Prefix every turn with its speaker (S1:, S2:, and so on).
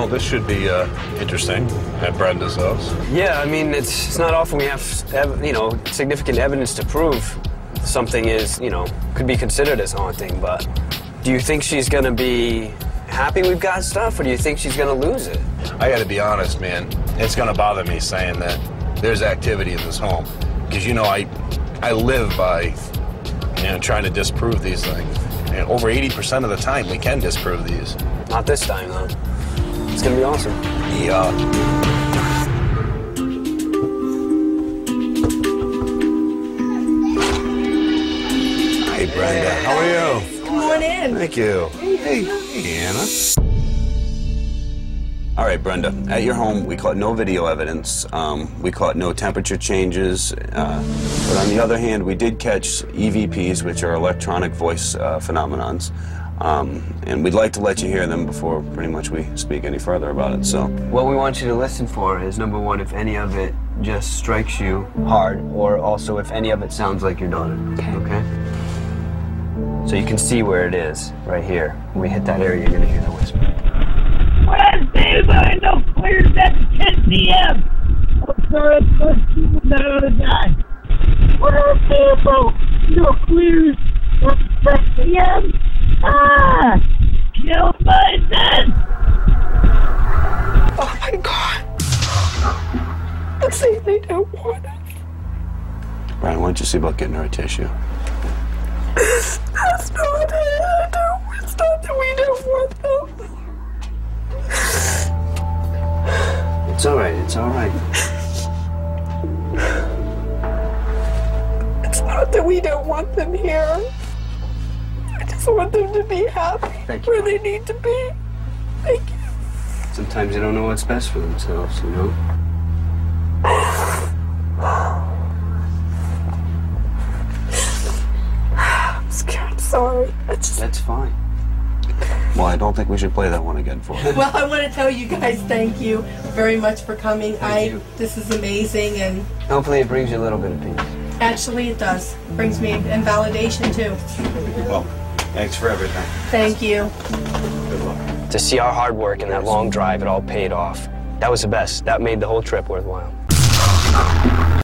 S1: Well, this should be uh, interesting at Brenda's house.
S2: Yeah, I mean, it's, it's not often we have, you know, significant evidence to prove something is, you know, could be considered as haunting, but do you think she's gonna be happy we've got stuff, or do you think she's gonna lose it?
S1: I got to be honest, man. It's gonna bother me saying that there's activity in this home because you know I I live by you know trying to disprove these things. And over 80% of the time, we can disprove these.
S2: Not this time, though. It's gonna be awesome.
S1: Yeah. Hey, Brenda. How are you?
S3: Come on in.
S1: Thank you. Hey, hey, Anna.
S2: All right, Brenda. At your home, we caught no video evidence. Um, we caught no temperature changes. Uh, but on the other hand, we did catch EVPs, which are electronic voice uh, phenomenons. Um, and we'd like to let you hear them before pretty much we speak any further about it. So, what we want you to listen for is number one, if any of it just strikes you hard, or also if any of it sounds like your daughter.
S3: Okay.
S2: Okay. So you can see where it is, right here. When we hit that area, you're gonna hear the whisper.
S4: Wednesday, I know clears at 10 p.m. I'm sorry, it's supposed to be the other guy. Wednesday, about no clears at 10 p.m. Ah! Kill my son!
S3: Oh my god. Let's say they don't want it.
S2: Brian, why don't you see about getting her a tissue?
S3: That's not it. I don't. It's not that we don't want them.
S2: It's all right. It's all right.
S3: It's not that we don't want them here. I just want them to be happy
S2: Thank you.
S3: where they need to be. Thank you.
S2: Sometimes they don't know what's best for themselves, you know?
S3: I'm scared. Sorry. Just.
S2: That's fine. Well, I don't think we should play that one again for her.
S5: Well, I want to tell you guys thank you very much for coming. I
S2: you.
S5: this is amazing, and
S2: Hopefully, it brings you a little bit of peace.
S5: actually it does brings me and validation too.
S1: Well, thanks for everything.
S5: Thank you.
S1: Good luck.
S2: To see our hard work and that long drive, it all paid off. That was the best. That made the whole trip worthwhile.